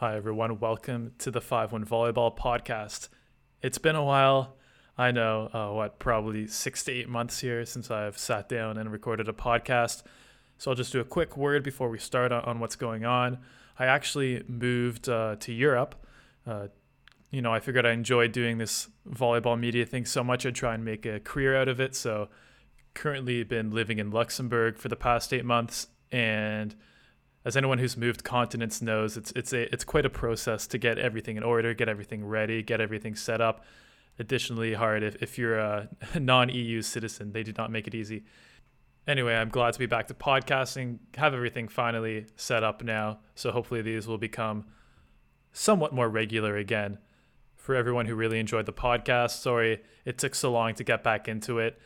Hi, everyone. Welcome to the 5 1 Volleyball Podcast. It's been a while. I know, uh, what, probably six to eight months here since I've sat down and recorded a podcast. So I'll just do a quick word before we start on, on what's going on. I actually moved uh, to Europe. Uh, you know, I figured I enjoyed doing this volleyball media thing so much, I'd try and make a career out of it. So currently been living in Luxembourg for the past eight months and as anyone who's moved continents knows, it's it's a it's quite a process to get everything in order, get everything ready, get everything set up. Additionally, hard if, if you're a non-EU citizen, they do not make it easy. Anyway, I'm glad to be back to podcasting, have everything finally set up now. So hopefully these will become somewhat more regular again. For everyone who really enjoyed the podcast, sorry it took so long to get back into it.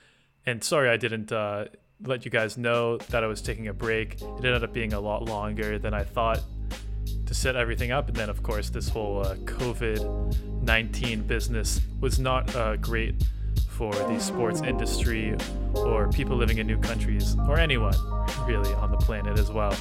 And sorry I didn't uh, let you guys know that I was taking a break. It ended up being a lot longer than I thought to set everything up. And then, of course, this whole uh, COVID 19 business was not uh, great for the sports industry or people living in new countries or anyone really on the planet as well.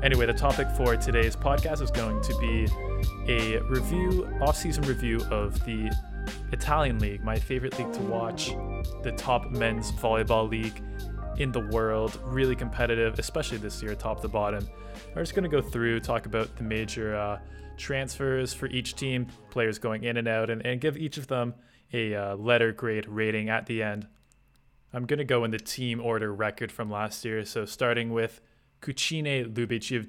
Anyway, the topic for today's podcast is going to be a review, off-season review of the Italian league, my favorite league to watch, the top men's volleyball league in the world, really competitive, especially this year, top to bottom. We're just going to go through, talk about the major uh, transfers for each team, players going in and out, and, and give each of them a uh, letter grade rating at the end. I'm going to go in the team order record from last year. So starting with Cucine Lubeciv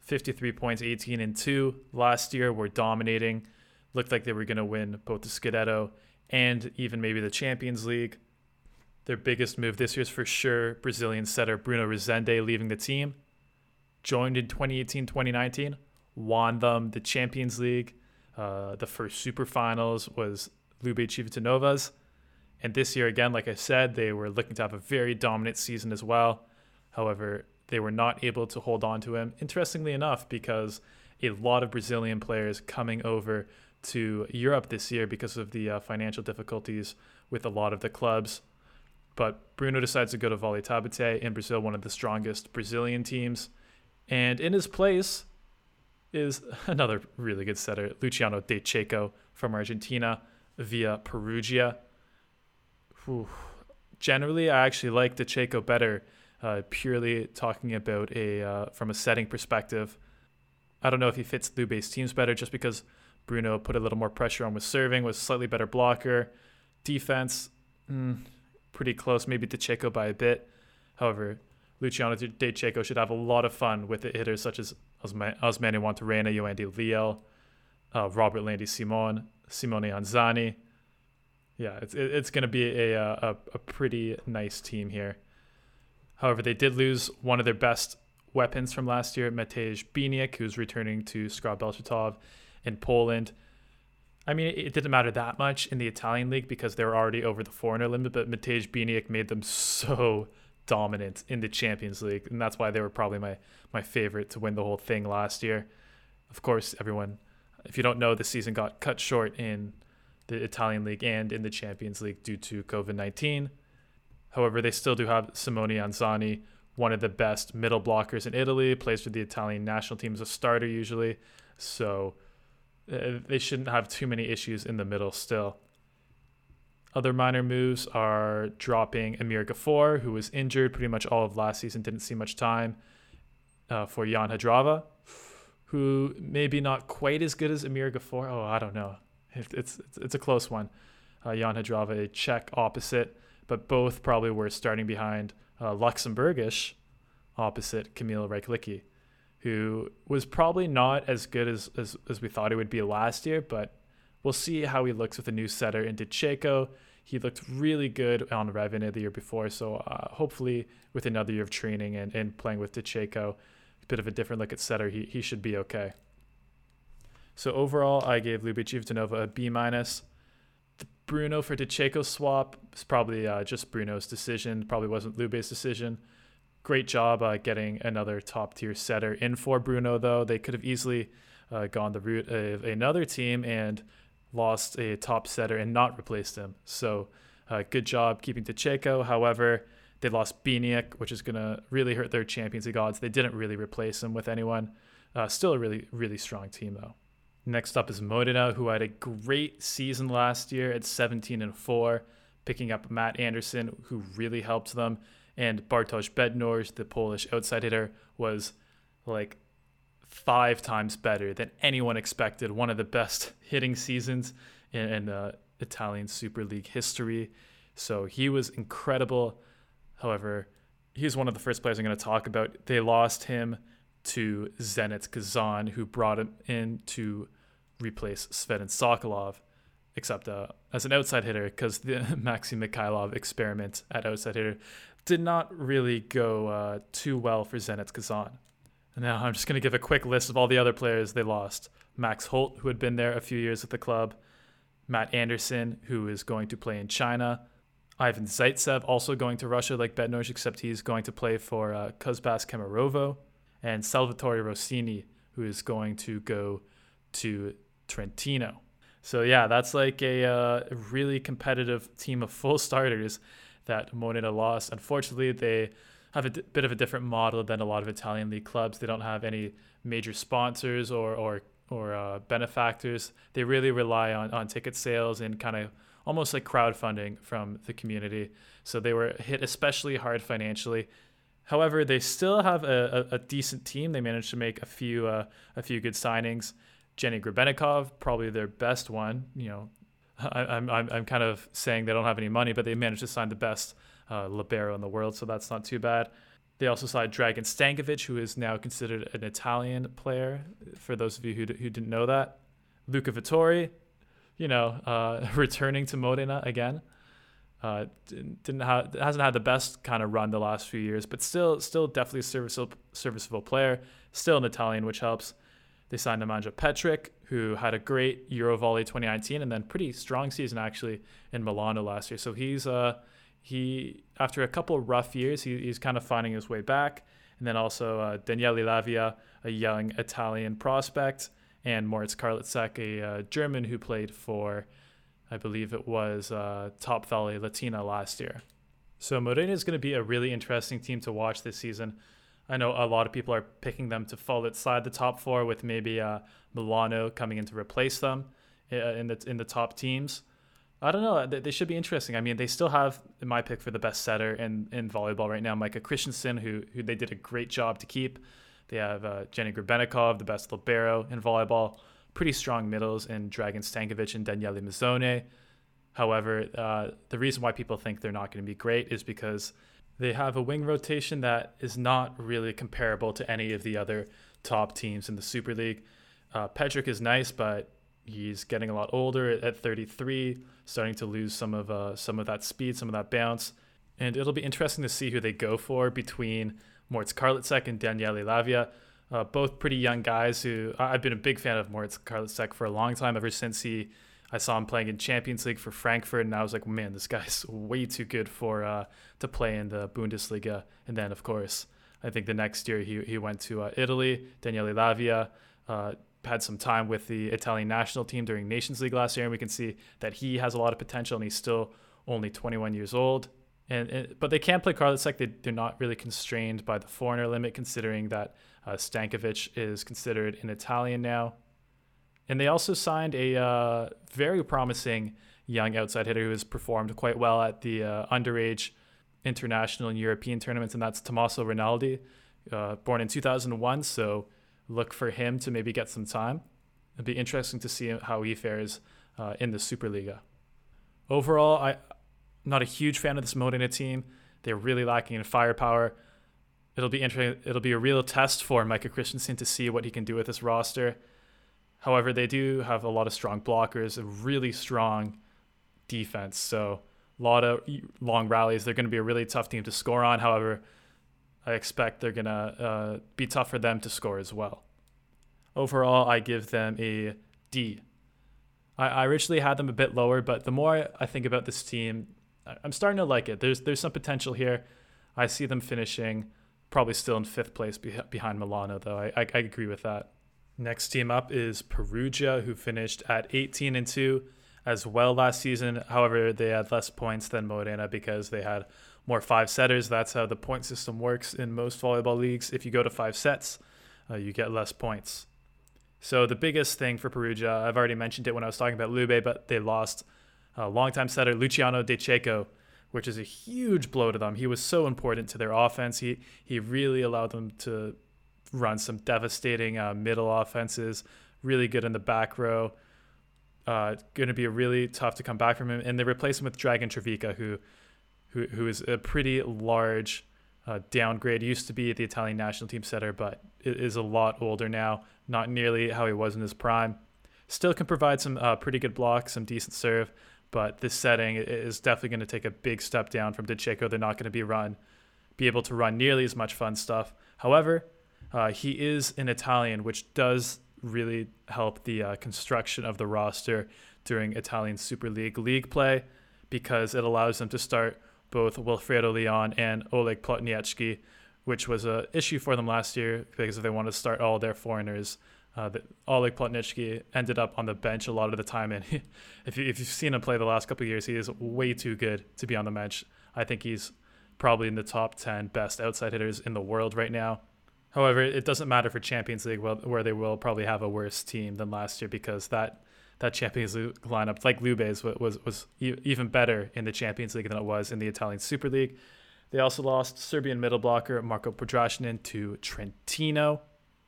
53 points, 18 and 2. Last year were dominating. Looked like they were going to win both the Scudetto and even maybe the Champions League. Their biggest move this year is for sure Brazilian setter Bruno Rezende leaving the team. Joined in 2018 2019, won them the Champions League. Uh, the first super finals was Lube Civitanovas. And this year, again, like I said, they were looking to have a very dominant season as well. However, they were not able to hold on to him. Interestingly enough, because a lot of Brazilian players coming over to Europe this year because of the uh, financial difficulties with a lot of the clubs. But Bruno decides to go to Vale Taubaté in Brazil, one of the strongest Brazilian teams. And in his place is another really good setter, Luciano De Cecco from Argentina via Perugia. Whew. Generally, I actually like De Cecco better uh, purely talking about a uh, from a setting perspective. I don't know if he fits Lube's teams better just because Bruno put a little more pressure on with serving, was slightly better blocker. Defense, mm, pretty close, maybe Cecco by a bit. However, Luciano De should have a lot of fun with hitters such as Osmani Juantorena, Yoandy Leal, uh, Robert Landy Simon, Simone Anzani. Yeah, it's it's going to be a, a a pretty nice team here. However, they did lose one of their best weapons from last year, Matej Biniak, who's returning to Skra Bełchatów in Poland. I mean, it didn't matter that much in the Italian league because they were already over the foreigner limit, but Matej Biniak made them so dominant in the Champions League, and that's why they were probably my my favorite to win the whole thing last year. Of course, everyone, if you don't know, the season got cut short in the Italian league and in the Champions League due to COVID nineteen. However, they still do have Simone Anzani, one of the best middle blockers in Italy, plays for the Italian national team as a starter usually. So uh, they shouldn't have too many issues in the middle still. Other minor moves are dropping Amir Ghafour, who was injured pretty much all of last season, didn't see much time, uh, for Jan Hadrava, who maybe not quite as good as Amir Ghafour. Oh, I don't know. It's, it's, it's a close one. Uh, Jan Hadrava, a Czech opposite but both probably were starting behind uh, Luxembourgish opposite Kamil Rychlicki, who was probably not as good as, as, as we thought he would be last year, but we'll see how he looks with a new setter in Cecco. He looked really good on Ravenna the year before, so uh, hopefully with another year of training and, and playing with Cecco, a bit of a different look at setter, he, he should be okay. So overall, I gave Lube Civitanova a B minus. Bruno for De Cecco swap is probably uh, just Bruno's decision. Probably wasn't Lube's decision. Great job uh, getting another top tier setter in for Bruno, though. They could have easily uh, gone the route of another team and lost a top setter and not replaced him. So Uh, good job keeping Cecco. However, they lost Biniak, which is going to really hurt their Champions League odds. They didn't really replace him with anyone. Uh, still a really, really strong team, though. Next up is Modena, who had a great season last year at 17 and 4, picking up Matt Anderson, who really helped them. And Bartosz Bednorz, the Polish outside hitter, was like five times better than anyone expected. One of the best hitting seasons in, in uh, Italian Super League history. So he was incredible. However, he's one of the first players I'm going to talk about. They lost him to Zenit Kazan, who brought him in to replace Sven Sokolov, except uh, as an outside hitter, because the Maxim Mikhailov experiment at outside hitter did not really go uh, too well for Zenit Kazan. Now I'm just going to give a quick list of all the other players they lost. Max Holt, who had been there a few years with the club, Matt Anderson, who is going to play in China, Ivan Zaitsev, also going to Russia like Bednorz, except he's going to play for uh, Kuzbass Kemerovo, and Salvatore Rossini, who is going to go to Trentino. So yeah, that's like a uh, really competitive team of full starters that Modena lost. Unfortunately, they have a d- bit of a different model than a lot of Italian league clubs. They don't have any major sponsors or or or uh, benefactors. They really rely on on ticket sales and kind of almost like crowdfunding from the community. So they were hit especially hard financially. However, they still have a, a, a decent team. They managed to make a few uh, a few good signings. Jenny Grebennikov, probably their best one. You know, I, am I'm I'm kind of saying they don't have any money, but they managed to sign the best uh, libero in the world, so that's not too bad. They also signed Dragan Stankovic, who is now considered an Italian player. For those of you who, d- who didn't know that, Luca Vettori, you know, uh, returning to Modena again. Uh, didn't have hasn't had the best kind of run the last few years, but still still definitely a serviceable serviceable player. Still an Italian, which helps. They signed Nemanja Petric, who had a great Eurovolley 2019 and then pretty strong season actually in Milano last year. So he's uh he after a couple rough years, he, he's kind of finding his way back. And then also uh, Daniele Lavia, a young Italian prospect, and Moritz Karlitzek, a uh, German who played for, I believe it was uh, Top Volley Latina last year. So Modena is going to be a really interesting team to watch this season. I know a lot of people are picking them to fall outside the top four, with maybe uh, Milano coming in to replace them uh, in the in the top teams. I don't know. They, should be interesting. I mean, they still have my pick for the best setter in, in volleyball right now, Micah Christensen, who who they did a great job to keep. They have uh, Jenny Grebennikov, the best libero in volleyball. Pretty strong middles in Dragan Stankovic and Daniele Mazzone. However, uh, the reason why people think they're not going to be great is because they have a wing rotation that is not really comparable to any of the other top teams in the Super League. Uh, is nice, but he's getting a lot older at 33, starting to lose some of uh, some of that speed, some of that bounce. And it'll be interesting to see who they go for between Moritz Karlitzek and Daniele Lavia. Uh, both pretty young guys who I've been a big fan of Moritz Karlitzek for a long time, ever since he I saw him playing in Champions League for Frankfurt, and I was like, man, this guy's way too good for uh, to play in the Bundesliga. And then, of course, I think the next year he, he went to uh, Italy. Daniele Lavia uh, had some time with the Italian national team during Nations League last year, and we can see that he has a lot of potential, and he's still only 21 years old. And, and but they can't play Karlitzek. They, they're not really constrained by the foreigner limit, considering that uh, Stankovic is considered an Italian now. And they also signed a uh, very promising young outside hitter who has performed quite well at the uh, underage international and European tournaments, and that's Tommaso Rinaldi, uh, born in 2001. So look for him to maybe get some time. It'd be interesting to see how he fares uh, in the Superliga. Overall, I, am not a huge fan of this Modena team. They're really lacking in firepower. It'll be interesting. It'll be a real test for Micah Christensen to see what he can do with this roster. However, they do have a lot of strong blockers, a really strong defense. So a lot of long rallies. They're going to be a really tough team to score on. However, I expect they're going to uh, be tough for them to score as well. Overall, I give them a D. I, I originally had them a bit lower, but the more I think about this team, I'm starting to like it. There's there's some potential here. I see them finishing probably still in fifth place behind Milano, though. I, I, I agree with that. Next team up is Perugia, who finished at 18 and 2 as well last season. However, they had less points than Modena because they had more five setters. That's how the point system works in most volleyball leagues. If you go to five sets, uh, you get less points. So the biggest thing for Perugia, I've already mentioned it when I was talking about Lube, but they lost a longtime setter Luciano De Cecco, which is a huge blow to them. He was so important to their offense. He he really allowed them to run some devastating uh, middle offenses. Really good in the back row. Uh, going to be really tough to come back from him. And they replace him with Dragan Travica, who who who is a pretty large uh, downgrade. Used to be at the Italian national team setter, but is a lot older now. Not nearly how he was in his prime. Still can provide some uh, pretty good blocks, some decent serve, but this setting is definitely going to take a big step down from De They're not going to be run, be able to run nearly as much fun stuff. However, uh, he is an Italian, which does really help the uh, construction of the roster during Italian Super League league play because it allows them to start both Wilfredo Leon and Oleg Plotnytskyi, which was an issue for them last year because if they wanted to start all their foreigners. Uh, the, Oleg Plotnytskyi ended up on the bench a lot of the time, and he, if, you, if you've seen him play the last couple of years, he is way too good to be on the bench. I think he's probably in the top 10 best outside hitters in the world right now. However, it doesn't matter for Champions League where they will probably have a worse team than last year because that that Champions League lineup, like Lube's, was was even better in the Champions League than it was in the Italian Super League. They also lost Serbian middle blocker Marco Podrascanin to Trentino.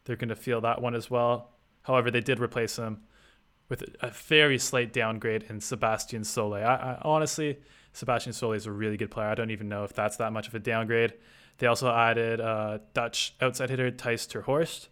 They're going to feel that one as well. However, they did replace him with a very slight downgrade in Sebastian Sole. I, I, honestly, Sebastian Sole is a really good player. I don't even know if that's that much of a downgrade. They also added uh, Dutch outside hitter Thijs ter Horst,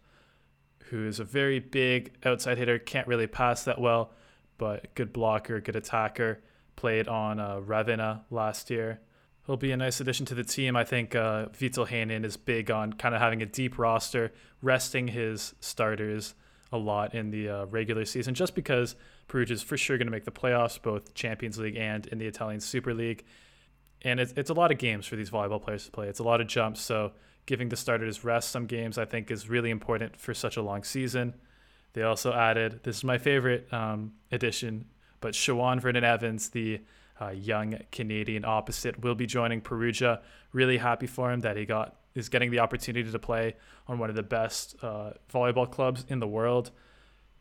who is a very big outside hitter, can't really pass that well, but good blocker, good attacker. Played on uh, Ravenna last year. He'll be a nice addition to the team. I think uh, Vital Heynen is big on kind of having a deep roster, resting his starters a lot in the uh, regular season, just because Perugia is for sure going to make the playoffs, both Champions League and in the Italian Super League and it's, it's a lot of games for these volleyball players to play. It's a lot of jumps. So giving the starters rest some games, I think, is really important for such a long season. They also added this is my favorite um, addition, but Sharone Vernon Evans, the uh, young Canadian opposite, will be joining Perugia. Really happy for him that he got is getting the opportunity to play on one of the best uh, volleyball clubs in the world.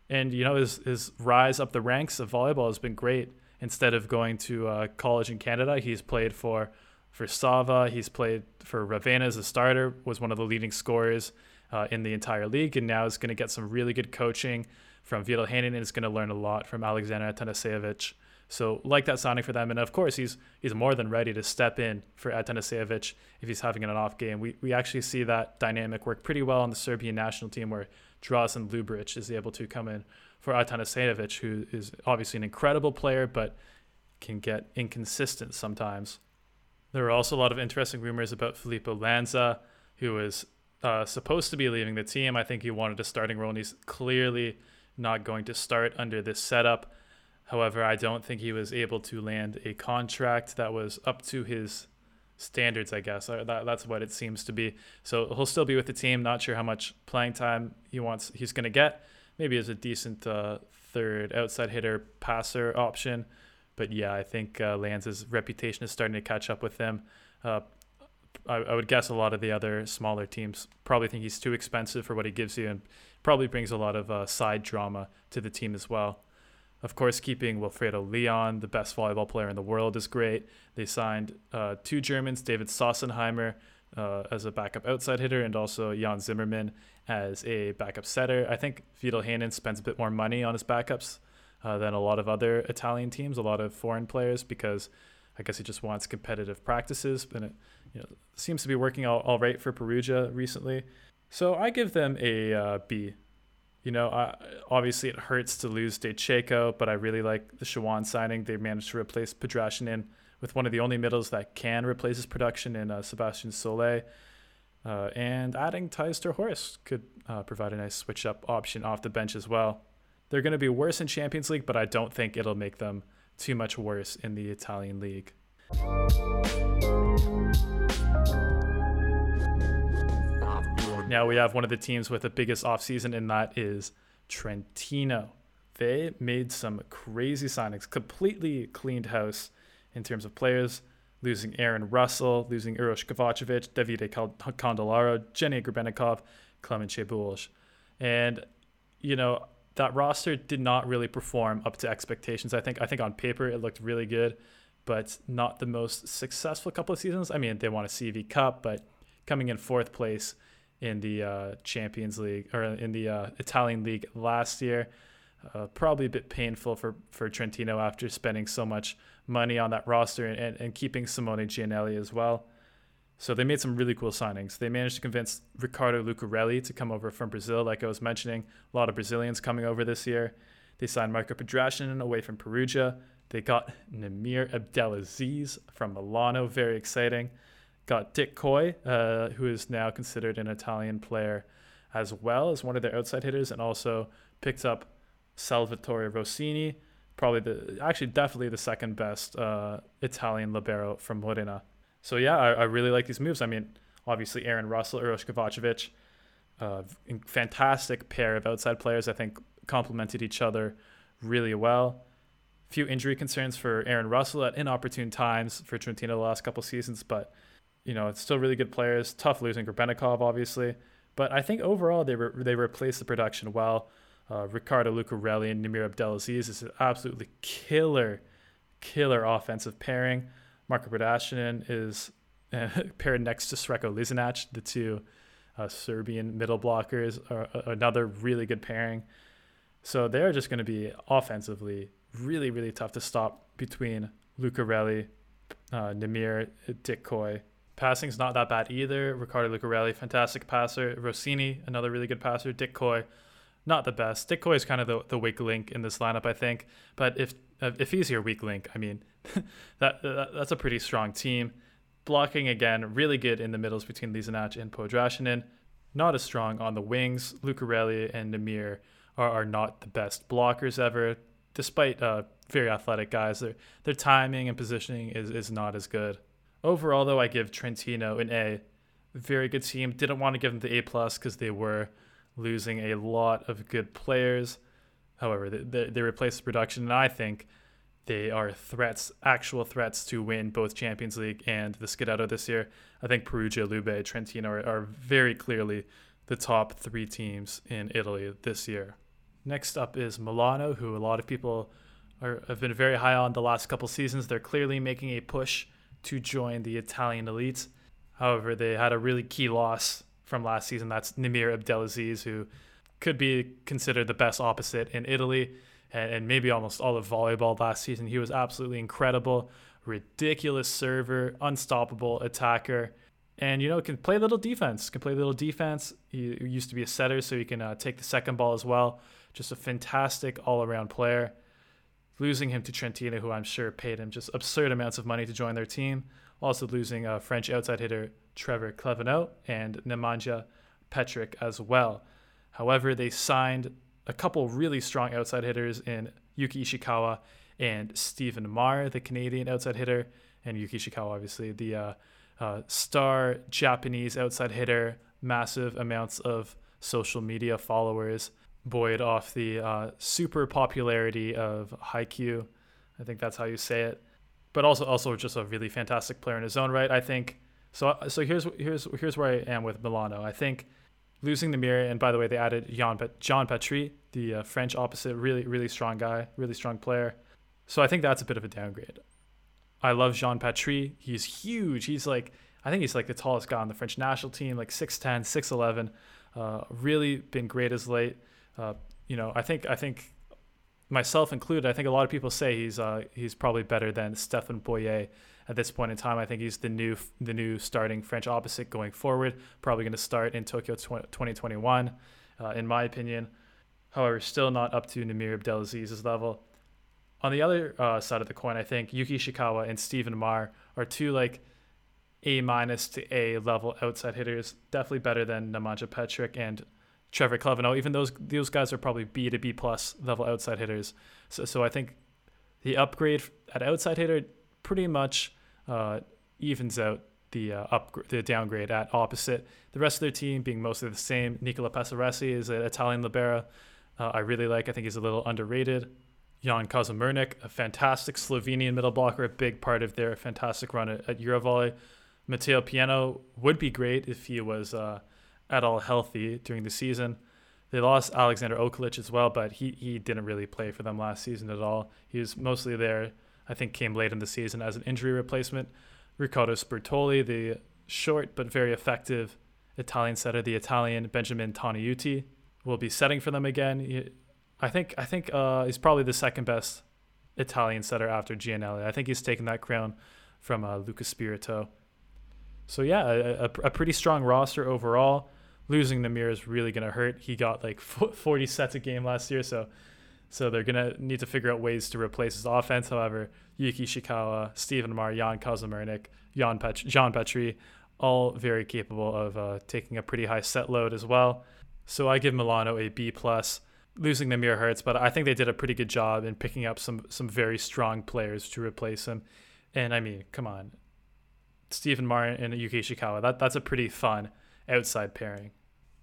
And you know his his rise up the ranks of volleyball has been great instead of going to uh, college in Canada, he's played for for Sava. He's played for Ravenna as a starter. Was one of the leading scorers uh, in the entire league, and now is going to get some really good coaching from Vital Heynen and is going to learn a lot from Alexander Atanasijevic. So like that signing for them, and of course he's he's more than ready to step in for Atanasijevic if he's having an off game. We we actually see that dynamic work pretty well on the Serbian national team where Drazen Luburic is able to come in for Atanasijevic, who is obviously an incredible player, but can get inconsistent sometimes. There are also a lot of interesting rumors about Filippo Lanza, who is uh, supposed to be leaving the team. I think he wanted a starting role, and he's clearly not going to start under this setup. However, I don't think he was able to land a contract that was up to his standards, I guess. Uh, that, that's what it seems to be. So he'll still be with the team. Not sure how much playing time he wants. He's going to get maybe as a decent uh, third outside hitter passer option. But yeah, I think uh, reputation is starting to catch up with him. Uh, I, I, would guess a lot of the other smaller teams probably think he's too expensive for what he gives you and probably brings a lot of uh, side drama to the team as well. Of course, keeping Wilfredo Leon, the best volleyball player in the world, is great. They signed uh, two Germans, David Sossenheimer uh, as a backup outside hitter, and also Jan Zimmerman as a backup setter. I think Vital Heynen spends a bit more money on his backups uh, than a lot of other Italian teams, a lot of foreign players, because I guess he just wants competitive practices. But it you know, seems to be working all, all right for Perugia recently. So I give them a uh, B. You know, uh, obviously it hurts to lose De Cecco, but I really like the Sharone signing. They managed to replace Podrascanin with one of the only middles that can replace his production in uh, Sebastian Sole. Uh, and adding Thijs ter Horst could uh, provide a nice switch up option off the bench as well. They're going to be worse in Champions League, but I don't think it'll make them too much worse in the Italian league. Now we have one of the teams with the biggest offseason, and that is Trentino. they made some crazy signings, completely cleaned house in terms of players, losing Aaron Russell, losing Uroš Kovacevic, Davide Candellaro, Jenny Grebennikov, Klemen Cebulj. And, you know, that roster did not really perform up to expectations. I think I think on paper it looked really good, but not the most successful couple of seasons. I mean, they won a CEV Cup, but coming in fourth place in the uh, Champions League or in the uh, Italian League last year. Uh, probably a bit painful for, for Trentino after spending so much money on that roster and, and, and keeping Simone Giannelli as well. So they made some really cool signings. They managed to convince Ricardo Lucarelli to come over from Brazil, like I was mentioning. A lot of Brazilians coming over this year. They signed Marco Podrascanin away from Perugia. They got Namir Abdelaziz from Milano, very exciting. Got Dick Kooy, uh, who is now considered an Italian player as well as one of their outside hitters, and also picked up Salvatore Rossini, probably the actually definitely the second best uh, Italian libero from Modena. So yeah, I, I, really like these moves. I mean, obviously Aaron Russell, Uroš Kovacevic, uh, fantastic pair of outside players. I think complemented each other really well. Few injury concerns for Aaron Russell at inopportune times for Trentino the last couple seasons, but you know it's still really good players. Tough losing Grebennikov, obviously, but I think overall they re- they replaced the production well. Uh, Ricardo Lucarelli and Namir Abdelaziz is an absolutely killer, killer offensive pairing. Marco Podrascanin is uh, paired next to Srečko Lisinac, the two uh, Serbian middle blockers, are another really good pairing. So they're just going to be offensively really, really tough to stop between Lucarelli, uh, Namir, Dick Kooy. Passing's not that bad either. Ricardo Lucarelli, fantastic passer. Rossini, another really good passer. Dick Kooy, not the best. Dick is kind of the, the weak link in this lineup, I think. But if if he's your weak link, I mean, that, that, that's a pretty strong team. Blocking again, really good in the middles between Lisinac and Podrascanin. Not as strong on the wings. Lucarelli and Namir are, are not the best blockers ever, despite uh, very athletic guys. Their their timing and positioning is, is not as good. Overall, though, I give Trentino an A. Very good team. Didn't want to give them the A plus because they were losing a lot of good players. However, they, they replaced production, and I think they are threats, actual threats to win both Champions League and the Scudetto this year. I think Perugia, Lube, Trentino are, are very clearly the top three teams in Italy this year. Next up is Milano, who a lot of people are, have been very high on the last couple seasons. They're clearly making a push to join the Italian elite. However, they had a really key loss from last season. That's Namir Abdelaziz, who could be considered the best opposite in Italy and, and maybe almost all of volleyball last season. He was absolutely incredible, ridiculous server, unstoppable attacker, and you know can play a little defense. Can play a little defense. He used to be a setter, so he can uh, take the second ball as well. Just a fantastic all-around player. Losing him to Trentino, who I'm sure paid him just absurd amounts of money to join their team. Also losing a French outside hitter Trevor Clevenot and Nemanja Petric as well. However, they signed a couple really strong outside hitters in Yuki Ishikawa and Stephen Maar, the Canadian outside hitter, and Yuki Ishikawa, obviously, the uh, uh, star Japanese outside hitter, massive amounts of social media followers, buoyed off the uh, super popularity of Haikyuu. I think that's how you say it. But also, also just a really fantastic player in his own right. I think so. So here's here's here's where I am with Milano. I think losing the mirror, and by the way, they added Jean, Jean Patry, the uh, French opposite, really, really strong guy, really strong player. So I think that's a bit of a downgrade. I love Jean Patry. He's huge. He's like, I think he's like the tallest guy on the French national team, like 6'10, 6'11. Uh, really been great as late. Uh, you know, I think, I think myself included, I think a lot of people say he's, uh, he's probably better than Stephan Boyer at this point in time. I think he's the new the new starting French opposite going forward. Probably going to start in Tokyo 2021, uh, in my opinion. However, still not up to Namir Abdelaziz's level. On the other uh, side of the coin, I think Yuki Shikawa and Stephen Maar are two like A minus to A level outside hitters. Definitely better than Nemanja Petric and Trevor Clevenot. Even those those guys are probably B to B plus level outside hitters. So so I think the upgrade at outside hitter pretty much uh, evens out the uh, up the downgrade at opposite. The rest of their team being mostly the same. Nicola Pesaresi is an Italian libero, uh, I really like. I think he's a little underrated. Jan Kozamernik, a fantastic Slovenian middle blocker, a big part of their fantastic run at, at Eurovolley. Matteo Piano would be great if he was uh, at all healthy during the season. They lost Alexander Okolic as well, but he, he didn't really play for them last season at all. He was mostly there, I think, came late in the season as an injury replacement. Riccardo Sbertoli, the short but very effective Italian setter, the Italian Benjamin Toniutti, will be setting for them again. I think I think uh, he's probably the second best Italian setter after Giannelli. I think he's taken that crown from uh, Luca Spirito. So yeah, a, a, a, pretty strong roster overall. Losing Namir is really gonna hurt. He got like 40 sets a game last year, so so they're gonna need to figure out ways to replace his offense. However, Yuki Ishikawa, Stephen Amar, Jan Kozamernik, Jan Pet- Jean Petry, all very capable of uh, taking a pretty high set load as well. So I give Milano a B plus. Losing Namir hurts, but I think they did a pretty good job in picking up some some very strong players to replace him. And I mean, come on, Stephen Martin and Yuki Ishikawa. That that's a pretty fun outside pairing.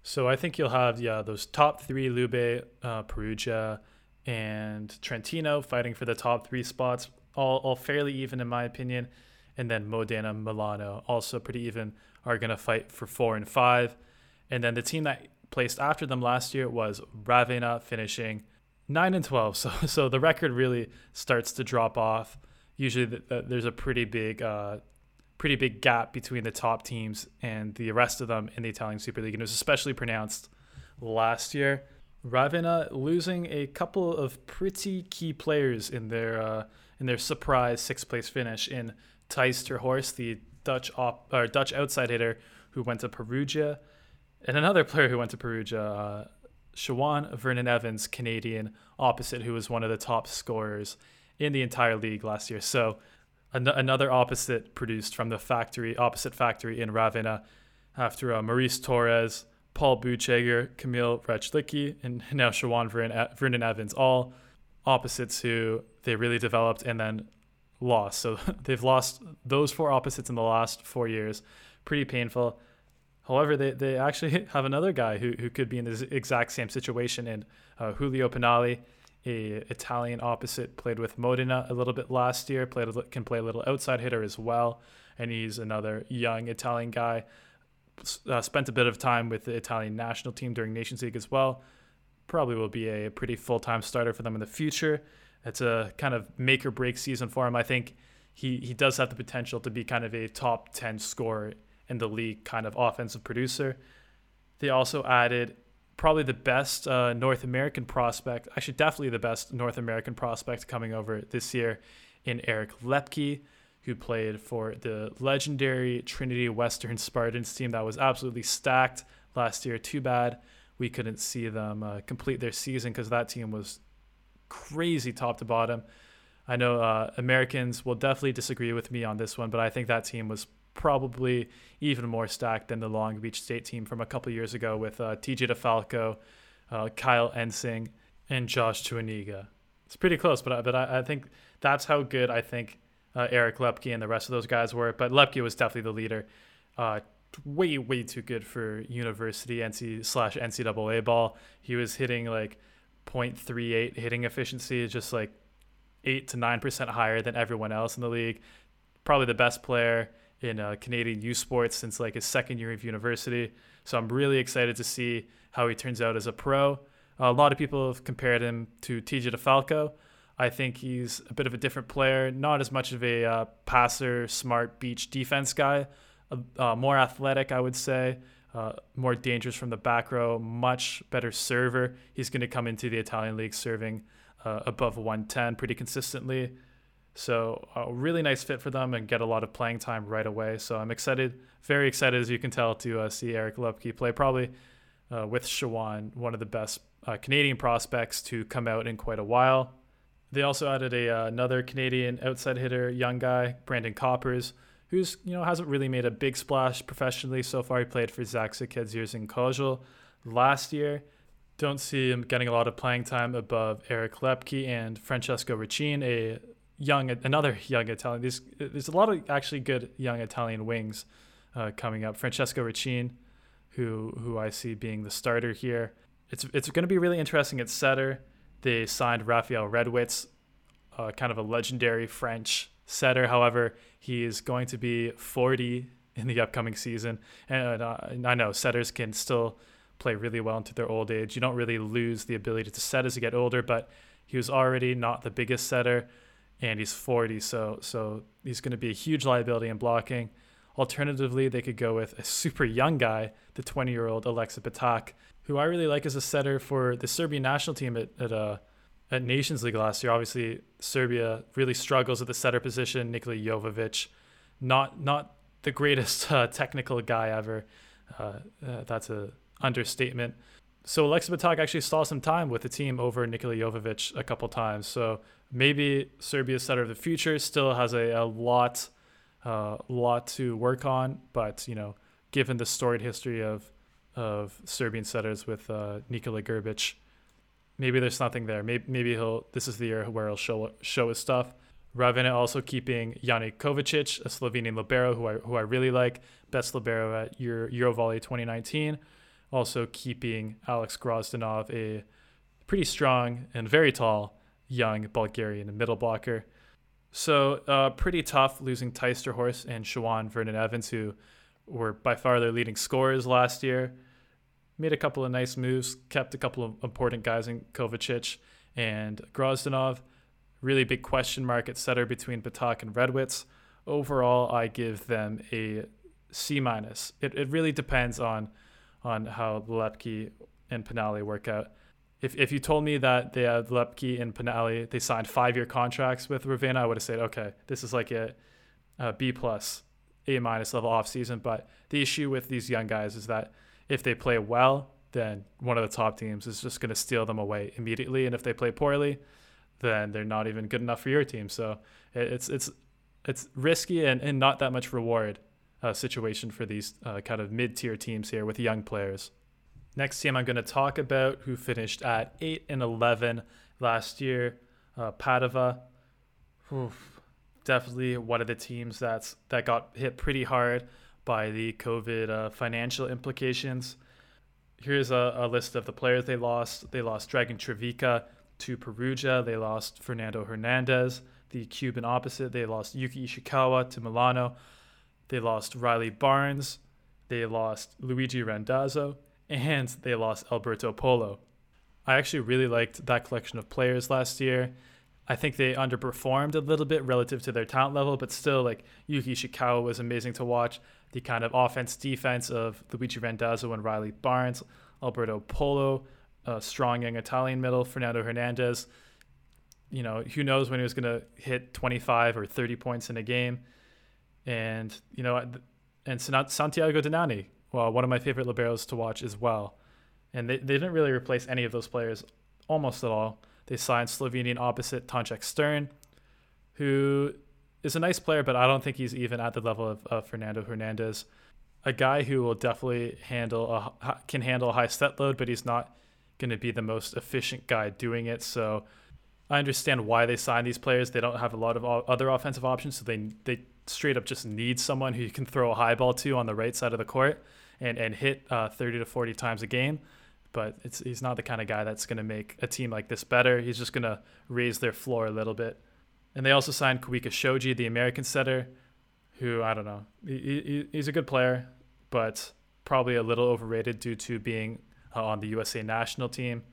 So I think you'll have yeah those top three Lube, uh, Perugia, and Trentino fighting for the top three spots, all all fairly even in my opinion. And then Modena, Milano, also pretty even, are gonna fight for four and five. And then the team that placed after them last year was Ravenna, finishing nine and twelve. So so the record really starts to drop off. Usually the, the, there's a pretty big uh, pretty big gap between the top teams and the rest of them in the Italian Super League, and it was especially pronounced last year. Ravenna losing a couple of pretty key players in their uh, in their surprise sixth place finish in Thijs ter Horst, the Dutch op, or Dutch outside hitter who went to Perugia, and another player who went to Perugia, uh, Sharone Vernon Evans, Canadian opposite, who was one of the top scorers in the entire league last year. So an- another opposite produced from the factory, opposite factory in Ravenna, after uh, Maurice Torres, Paul Buchegger, Kamil Rychlicki, and now Sharone Vernon Evans, all opposites who they really developed and then lost. So they've lost those four opposites in the last four years. Pretty painful. However, they, they actually have another guy who, who could be in this exact same situation in uh, Giulio Pinali a Italian opposite, played with Modena a little bit last year, played can play a little outside hitter as well, and he's another young Italian guy. Uh, spent a bit of time with the Italian national team during Nations League as well. Probably will be a pretty full time starter for them in the future. It's a kind of make or break season for him. I think he, he does have the potential to be kind of a top 10 scorer in the league, kind of offensive producer. They also added probably the best uh, North American prospect, actually, definitely the best North American prospect coming over this year in Eric Loeppky, who played for the legendary Trinity Western Spartans team that was absolutely stacked last year. Too bad we couldn't see them uh, complete their season because that team was crazy top to bottom. I know uh, Americans will definitely disagree with me on this one, but I think that team was probably even more stacked than the Long Beach State team from a couple years ago with uh, TJ DeFalco, uh, Kyle Ensing, and Josh Tuaniga. It's pretty close, but I, but I, I think that's how good I think uh, Eric Loeppky and the rest of those guys were. But Loeppky was definitely the leader. Uh, way way too good for university NC slash NCAA ball. He was hitting like 0.38 hitting efficiency, just like eight to nine percent higher than everyone else in the league. Probably the best player in uh, Canadian youth sports since like his second year of university. So I'm really excited to see how he turns out as a pro. a lot of people have compared him to TJ DeFalco. I think he's a bit of a different player, not as much of a uh, passer, smart beach defense guy, uh, more athletic, I would say, uh, more dangerous from the back row, much better server. He's going to come into the Italian league serving uh, above 110 pretty consistently. So a really nice fit for them and get a lot of playing time right away. So I'm excited, very excited as you can tell to uh, see Eric Loeppky play. Probably uh, with Sharone, one of the best uh, Canadian prospects to come out in quite a while. They also added a uh, another Canadian outside hitter, young guy Brandon Koppers, who's you know hasn't really made a big splash professionally so far. He played for Zaksa Kedzierzyn Kozel last year. Don't see him getting a lot of playing time above Eric Loeppky and Francesco Recine, a young another young Italian. There's there's a lot of actually good young Italian wings uh, coming up. Francesco Recine, who who I see being the starter here. it's it's going to be really interesting at setter. They signed Raphael Redwitz, uh, kind of a legendary French setter. However, he is going to be 40 in the upcoming season, and uh, I know setters can still play really well into their old age. You don't really lose the ability to set as you get older, but he was already not the biggest setter, and he's 40, so so he's going to be a huge liability in blocking. Alternatively, they could go with a super young guy, the 20 year old Alexa Patak, who I really like as a setter for the Serbian national team at, at, uh, at Nations League last year. Obviously, Serbia really struggles at the setter position. Nikola Jovovic, not not the greatest uh, technical guy ever. Uh, uh that's a understatement. So Aleksa Patak actually saw some time with the team over Nikola Jovovic a couple times. So maybe Serbia's setter of the future still has a, a lot uh, lot to work on. But you know, given the storied history of of Serbian setters with uh, Nikola Grbic, maybe there's something there. Maybe maybe he'll this is the year where he'll show show his stuff. Ravenna also keeping Jani Kovacic, a Slovenian libero who I who I really like, best libero at Euro, Eurovolley 2019. Also keeping Alex Grozdanov, a pretty strong and very tall young Bulgarian middle blocker. So uh, pretty tough losing Horse and Sharone Vernon Evans, who were by far their leading scorers last year. Made a couple of nice moves, kept a couple of important guys in Kovacic and Grozdanov. Really big question mark at setter between Patak and Redwitz. Overall, I give them a C minus. It, it really depends on on how Loeppky and Pinali work out if, if you told me that they had Loeppky and Pinali, they signed five year contracts with Ravenna, I would have said, okay, this is like a, a B plus, A minus level off season. But the issue with these young guys is that if they play well, then one of the top teams is just going to steal them away immediately. And if they play poorly, then they're not even good enough for your team. So it's it's it's risky and, and not that much reward uh, situation for these uh, kind of mid tier teams here with young players. Next team I'm going to talk about who finished at 8 and 11 last year, uh, Padova. Oof, definitely one of the teams that's that got hit pretty hard by the COVID uh, financial implications. Here's a, a, list of the players they lost. They lost Dragan Travica to Perugia. They lost Fernando Hernandez, the Cuban opposite. They lost Yuki Ishikawa to Milano. They lost Riley Barnes. They lost Luigi Randazzo and they lost Alberto Polo. I actually really liked that collection of players last year. I think they underperformed a little bit relative to their talent level, but still, like Yuki Ishikawa was amazing to watch. The kind of offense defense of Luigi Randazzo and Riley Barnes, Alberto Polo, a strong young Italian middle, Fernando Hernandez. You know, who knows when he was going to hit 25 or 30 points in a game. And, you know, and Santiago Danani, well, one of my favorite liberos to watch as well. And they, they didn't really replace any of those players almost at all. They signed Slovenian opposite Tonček Stern, who is a nice player, but I don't think he's even at the level of, of Fernando Hernandez. A guy who will definitely handle a, can handle a high set load, but he's not going to be the most efficient guy doing it. So I understand why they signed these players. They don't have a lot of other offensive options, so they they straight up just need someone who you can throw a high ball to on the right side of the court and and hit uh, 30 to 40 times a game. But it's he's not the kind of guy that's going to make a team like this better. He's just going to raise their floor a little bit. And they also signed Kawika Shoji, the American setter, who I don't know. He, he, he's a good player, but probably a little overrated due to being uh, on the USA national team.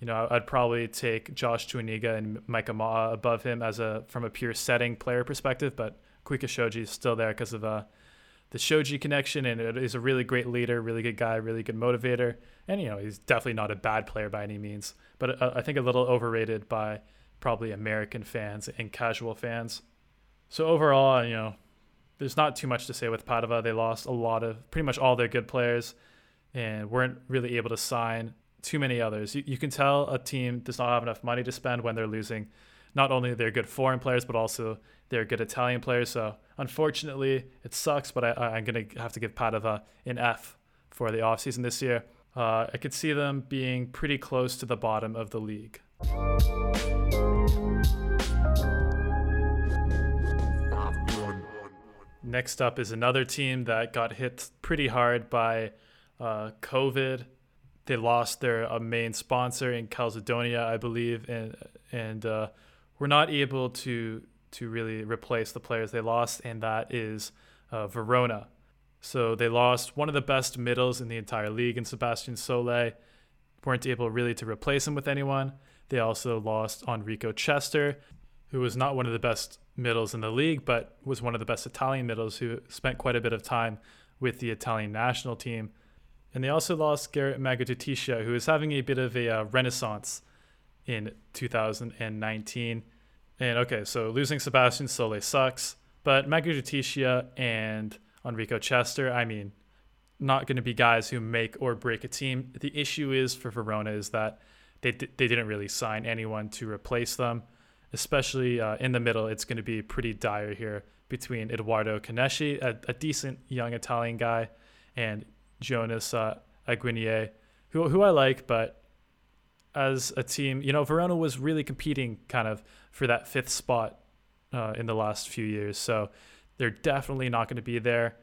You know, I'd probably take Josh Tuaniga and Micah Ma'a above him as a from a pure setting player perspective, but Kawika Shoji is still there because of uh, the Shoji connection, and he's a really great leader, really good guy, really good motivator, and you know he's definitely not a bad player by any means, but uh, I think a little overrated by probably American fans and casual fans. So overall, you know, there's not too much to say with Padova. They lost a lot of pretty much all their good players, and weren't really able to sign too many others. You, you can tell a team does not have enough money to spend when they're losing not only their good foreign players, but also their good Italian players. So unfortunately, it sucks, but I, am going to have to give Padova an F for the offseason this year. Uh, I could see them being pretty close to the bottom of the league. Next up is another team that got hit pretty hard by uh, COVID. they lost their uh, main sponsor in Calzedonia, I believe, and and uh, were not able to to really replace the players they lost, and that is uh, Verona. So they lost one of the best middles in the entire league in Sebastian Sole. Weren't able really to replace him with anyone. They also lost Enrico Cester, who was not one of the best middles in the league, but was one of the best Italian middles who spent quite a bit of time with the Italian national team. And they also lost Gerrit Magadutisha, who is having a bit of a uh, renaissance in 2019. And okay, so losing Sebastian Sole sucks, but Magadutisha and Enrico Cester, I mean, not going to be guys who make or break a team. The issue is for Verona is that they, they didn't really sign anyone to replace them, especially uh, in the middle. It's going to be pretty dire here between Edoardo Caneschi, a, a decent young Italian guy, and Jonas uh, Aguenier, who who I like, but as a team, you know, Verona was really competing kind of for that fifth spot uh, in the last few years. So they're definitely not going to be there.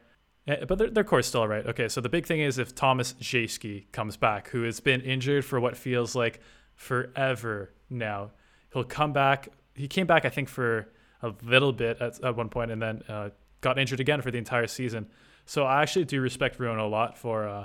Eh, but their, their core's still all right. Okay, so the big thing is if Thomas Jaeschke comes back, who has been injured for what feels like forever now, he'll come back. He came back, I think, for a little bit at, at one point and then uh, got injured again for the entire season. So I actually do respect Verona a lot for, uh,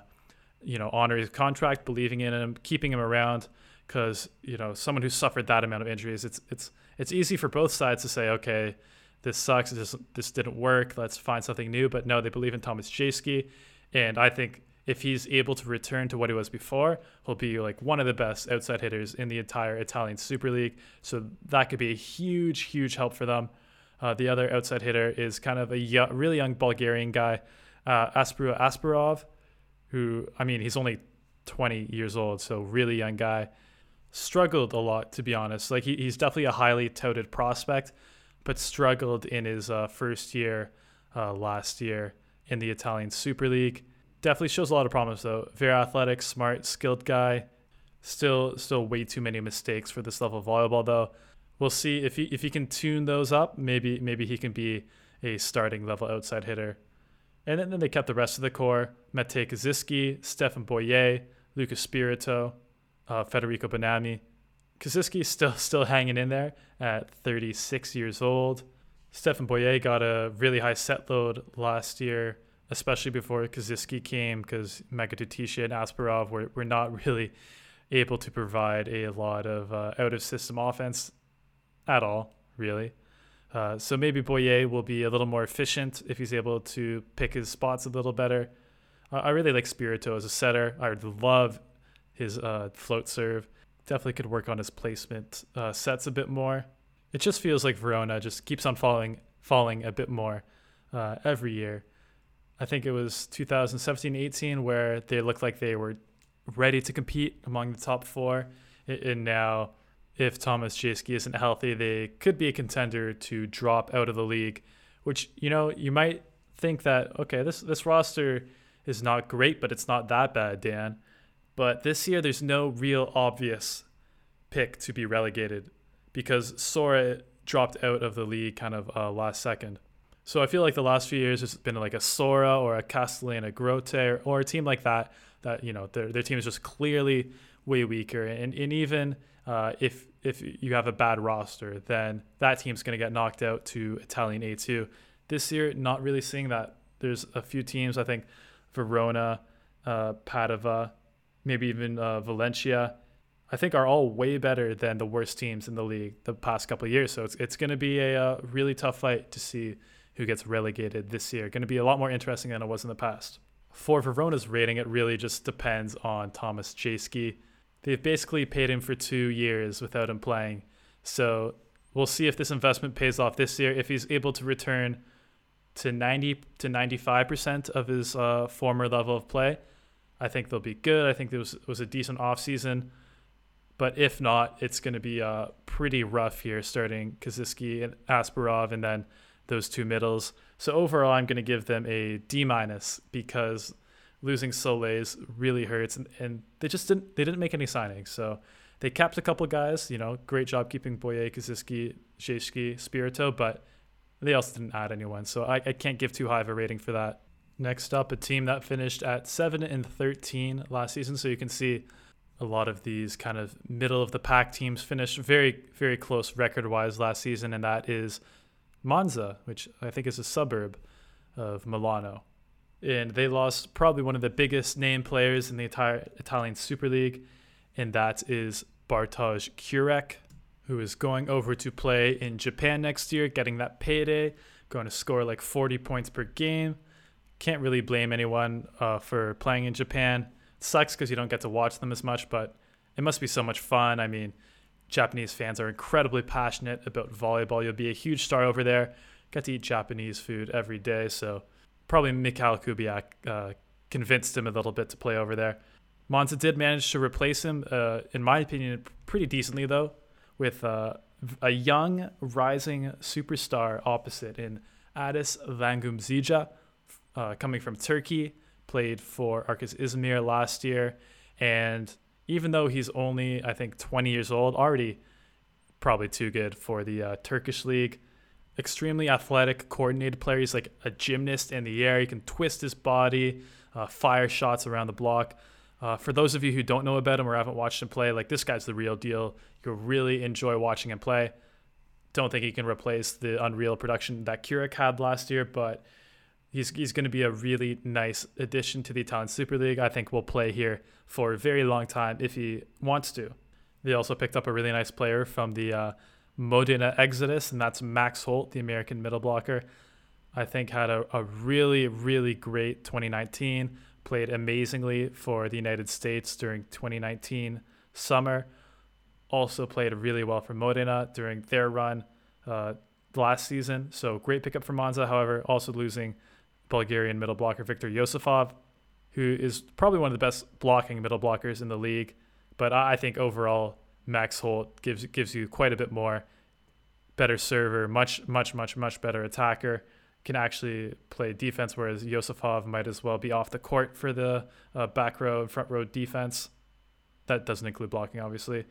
you know, honoring his contract, believing in him, keeping him around. Because you know, someone who suffered that amount of injuries, it's it's it's easy for both sides to say, okay, this sucks, this this didn't work, let's find something new. But no, they believe in Thomas Jaeschke, and I think if he's able to return to what he was before, he'll be like one of the best outside hitters in the entire Italian Super League. So that could be a huge, huge help for them. Uh, the other outside hitter is kind of a really young Bulgarian guy uh, Asparov, who, I mean, he's only 20 years old, so really young guy. Struggled a lot, to be honest. Like, he, he's definitely a highly touted prospect, but struggled in his uh, first year uh, last year in the Italian Super League. Definitely shows a lot of promise, though. Very athletic, smart, skilled guy. Still, still way too many mistakes for this level of volleyball, though. We'll see if he if he can tune those up. Maybe maybe he can be a starting level outside hitter and then, then they kept the rest of the core Matey Kaziyski, Stefan Boyer, Lucas Spirito, uh, Federico Bonami. Kaziyski still still hanging in there at 36 years old. Stefan Boyer got a really high set load last year, especially before Kaziyski came, because Magadutisha and Asparov were, were not really able to provide a lot of uh, out of system offense at all, really. Uh, so maybe Boyer will be a little more efficient if he's able to pick his spots a little better. I really like Spirito as a setter. I love his uh, float serve. Definitely could work on his placement uh, sets a bit more. It just feels like Verona just keeps on falling falling a bit more uh, every year. I think it was 2017-18 where they looked like they were ready to compete among the top four, and now if Thomas Jaeschke isn't healthy, they could be a contender to drop out of the league. Which you know you might think that okay, this this roster is not great, but it's not that bad, Dan. But this year, there's no real obvious pick to be relegated because Sora dropped out of the league kind of uh, last second. So I feel like the last few years it's been like a Sora or a Castellana Grotte or, or a team like that that you know their their team is just clearly way weaker and and even uh, if if you have a bad roster, then that team's going to get knocked out to Italian A2. This year, not really seeing that. There's a few teams, I think Verona, uh, Padova, maybe even uh, Valentia, I think are all way better than the worst teams in the league the past couple years. So it's, it's going to be a, uh, really tough fight to see who gets relegated this year. Going to be a lot more interesting than it was in the past. For Verona's rating, it really just depends on Thomas Jaeschke they've basically paid him for two years without him playing. So we'll see if this investment pays off this year. If he's able to return to 90 to 95% of his uh, former level of play, I think they'll be good. I think it was, was a decent offseason. But if not, it's going to be uh, pretty rough here starting Kaziyski and Asparov and then those two middles. So overall, I'm going to give them a D minus because – losing Soles really hurts, and, and they just didn't they didn't make any signings. So they capped a couple guys. You know, great job keeping Boyer, Kaziyski, Jaeschke, Spirito, but they also didn't add anyone. So I, I can't give too high of a rating for that. Next up, a team that finished at 7 and 13 last season. So you can see a lot of these kind of middle of the pack teams finished very, very close record wise last season, and that is Monza, which I think is a suburb of Milano. And they lost probably one of the biggest name players in the entire Italian Super League, and that is Bartosz Kurek, who is going over to play in Japan next year, getting that payday, going to score like 40 points per game. Can't really blame anyone uh, for playing in Japan sucks because you don't get to watch them as much, but it must be so much fun. I mean, Japanese fans are incredibly passionate about volleyball. You'll be a huge star over there. Get to eat Japanese food every day, so probably Michał Kubiak uh, convinced him a little bit to play over there. Monza did manage to replace him, uh, in my opinion, pretty decently though, with uh, a young rising superstar opposite in Adis Lagumdzija, uh, coming from Turkey played for Arkas Izmir last year. And even though he's only, I think, 20 years old, already probably too good for the uh, Turkish league. Extremely athletic, coordinated player. He's like a gymnast in the air. He can twist his body, uh, fire shots around the block. Uh, for those of you who don't know about him or haven't watched him play, like this guy's the real deal. You'll really enjoy watching him play. Don't think he can replace the unreal production that Kurek had last year, but he's he's going to be a really nice addition to the Italian Super League. I think will play here for a very long time if he wants to. They also picked up a really nice player from the uh, Modena Exodus, and that's Max Holt, the American middle blocker. I think had a, a really, really great 2019. Played amazingly for the United States during 2019 summer. Also played really well for Modena during their run uh, last season. So great pickup for Monza. However, also losing Bulgarian middle blocker Viktor Yosifov, who is probably one of the best blocking middle blockers in the league. But I think overall, Max Holt gives gives you quite a bit more. Better server, much, much, much, much better attacker. Can actually play defense, whereas Yosifov might as well be off the court for the uh, back row and front row defense. That doesn't include blocking, obviously.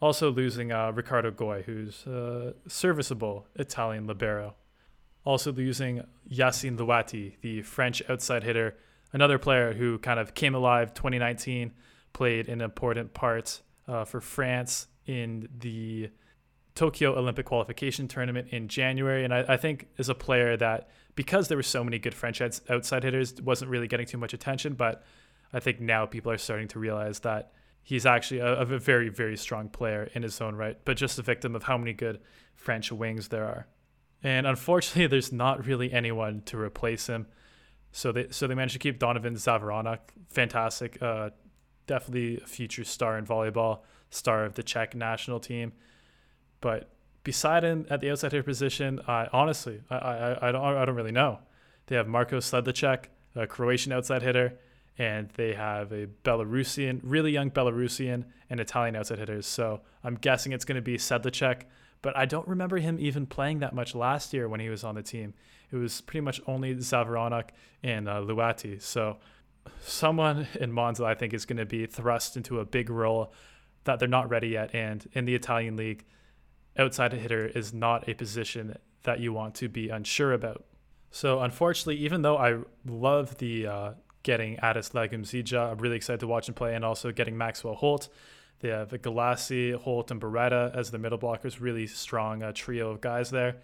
Also losing uh, Ricardo Goy, who's a serviceable Italian libero also losing Yacine Louati, the French outside hitter, another player who kind of came alive 2019, played an important part uh, for France in the Tokyo Olympic qualification tournament in January. And I, I, think is a player that, because there were so many good French outside hitters, wasn't really getting too much attention. But I think now people are starting to realize that he's actually a, a very, very strong player in his own right, but just a victim of how many good French wings there are. And unfortunately, there's not really anyone to replace him. So they so they managed to keep Donovan Dzavoronok, fantastic, uh, definitely a future star in volleyball, star of the Czech national team. But beside him at the outside hitter position, I honestly I, I, I don't I don't really know. They have Marko Sedlacek, a Croatian outside hitter, and they have a Belarusian, really young Belarusian and Italian outside hitters. So I'm guessing it's going to be Sedlacek but I don't remember him even playing that much last year when he was on the team. It was pretty much only Dzavoronok and uh, Louati. So someone in Monza, I think, is going to be thrust into a big role that they're not ready yet. And in the Italian league, outside hitter is not a position that you want to be unsure about. So unfortunately, even though I love the uh, getting Adis Lagumdzija, I'm really excited to watch him play, and also getting Maxwell Holt. They have Galassi, Holt, and Beretta as the middle blockers. Really strong uh, trio of guys there.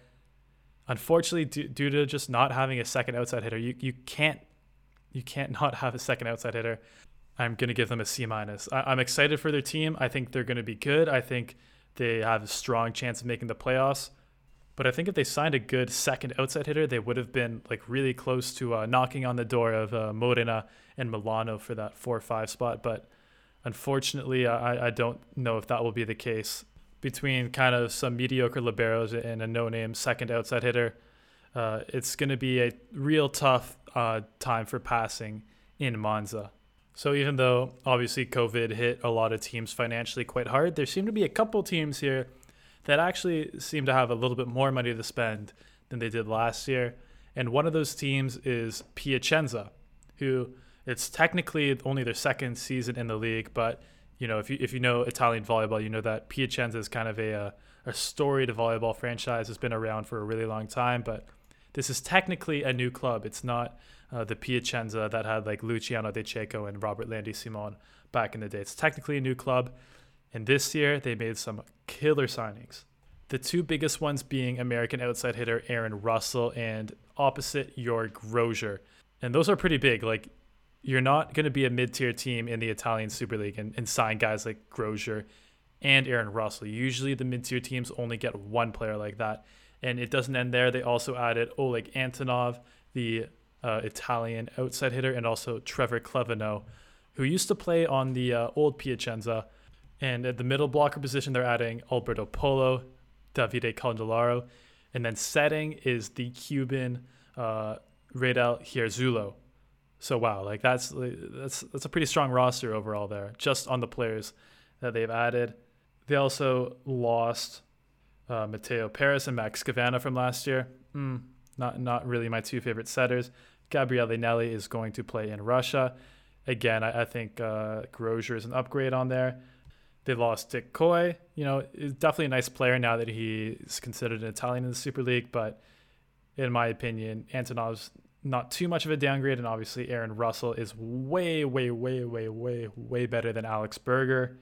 Unfortunately, due, due to just not having a second outside hitter, you, you can't you can't not have a second outside hitter. I'm gonna give them a C minus. I'm excited for their team. I think they're gonna be good. I think they have a strong chance of making the playoffs. But I think if they signed a good second outside hitter, they would have been like really close to uh, knocking on the door of uh, Modena and Milano for that four or five spot. But Unfortunately, I, I don't know if that will be the case between kind of some mediocre liberos and a no-name second outside hitter. Uh, it's going to be a real tough uh, time for passing in Monza. So even though obviously COVID hit a lot of teams financially quite hard, there seem to be a couple teams here that actually seem to have a little bit more money to spend than they did last year. And one of those teams is Piacenza, who it's technically only their second season in the league, but you know if you if you know Italian volleyball, you know that Piacenza is kind of a a, a storied volleyball franchise. has been around for a really long time, but this is technically a new club. It's not uh, the Piacenza that had like Luciano De Cecco and Robertlandy Simon back in the day. It's technically a new club. And this year, they made some killer signings. The two biggest ones being American outside hitter Aaron Russell and opposite York Grozer. And those are pretty big. Like, you're not going to be a mid tier team in the Italian Super League and, and sign guys like Grozer and Aaron Russell. Usually, the mid tier teams only get one player like that. And it doesn't end there. They also added Oleg Antonov, the uh, Italian outside hitter, and also Trevor Clevenot, who used to play on the uh, old Piacenza. And at the middle blocker position, they're adding Alberto Polo, Davide Candellaro, and then setting is the Cuban uh, Raydel Hierrezuelo. So wow, like that's that's that's a pretty strong roster overall there, just on the players that they've added. They also lost uh, Matteo Paris and Max Scavana from last year. Mm, not not really my two favorite setters. Gabriele Nelli is going to play in Russia. Again, I, I think uh, Grozer is an upgrade on there. They lost Dick Kooy. You know, definitely a nice player now that he's considered an Italian in the Super League. But in my opinion, Antonov's not too much of a downgrade. And obviously, Aaron Russell is way, way, way, way, way, way better than Alex Berger.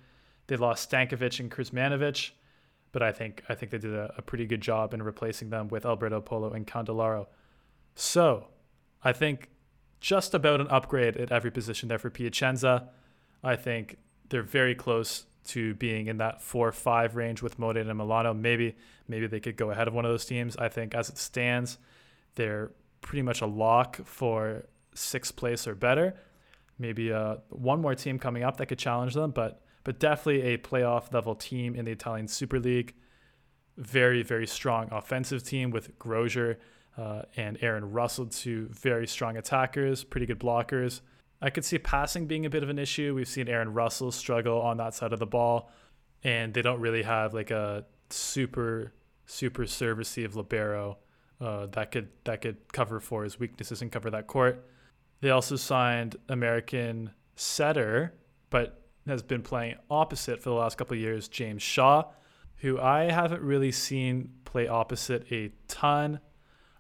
They lost Stankovic and Kuzmanovic, but I think I think they did a, a pretty good job in replacing them with Alberto Polo and Candellaro. So I think just about an upgrade at every position there for Piacenza. I think they're very close to being in that four five range with Modena and Milano. Maybe maybe they could go ahead of one of those teams. I think as it stands, they're pretty much a lock for sixth place or better. Maybe uh, one more team coming up that could challenge them, but but definitely a playoff level team in the Italian Super League. Very very strong offensive team with Grozer uh, and Aaron Russell, two very strong attackers, pretty good blockers. I could see passing being a bit of an issue. We've seen Aaron Russell struggle on that side of the ball, and they don't really have like a super super servicey of libero uh, that could that could cover for his weaknesses and cover that court. They also signed American setter, but has been playing opposite for the last couple of years, James Shaw, who I haven't really seen play opposite a ton.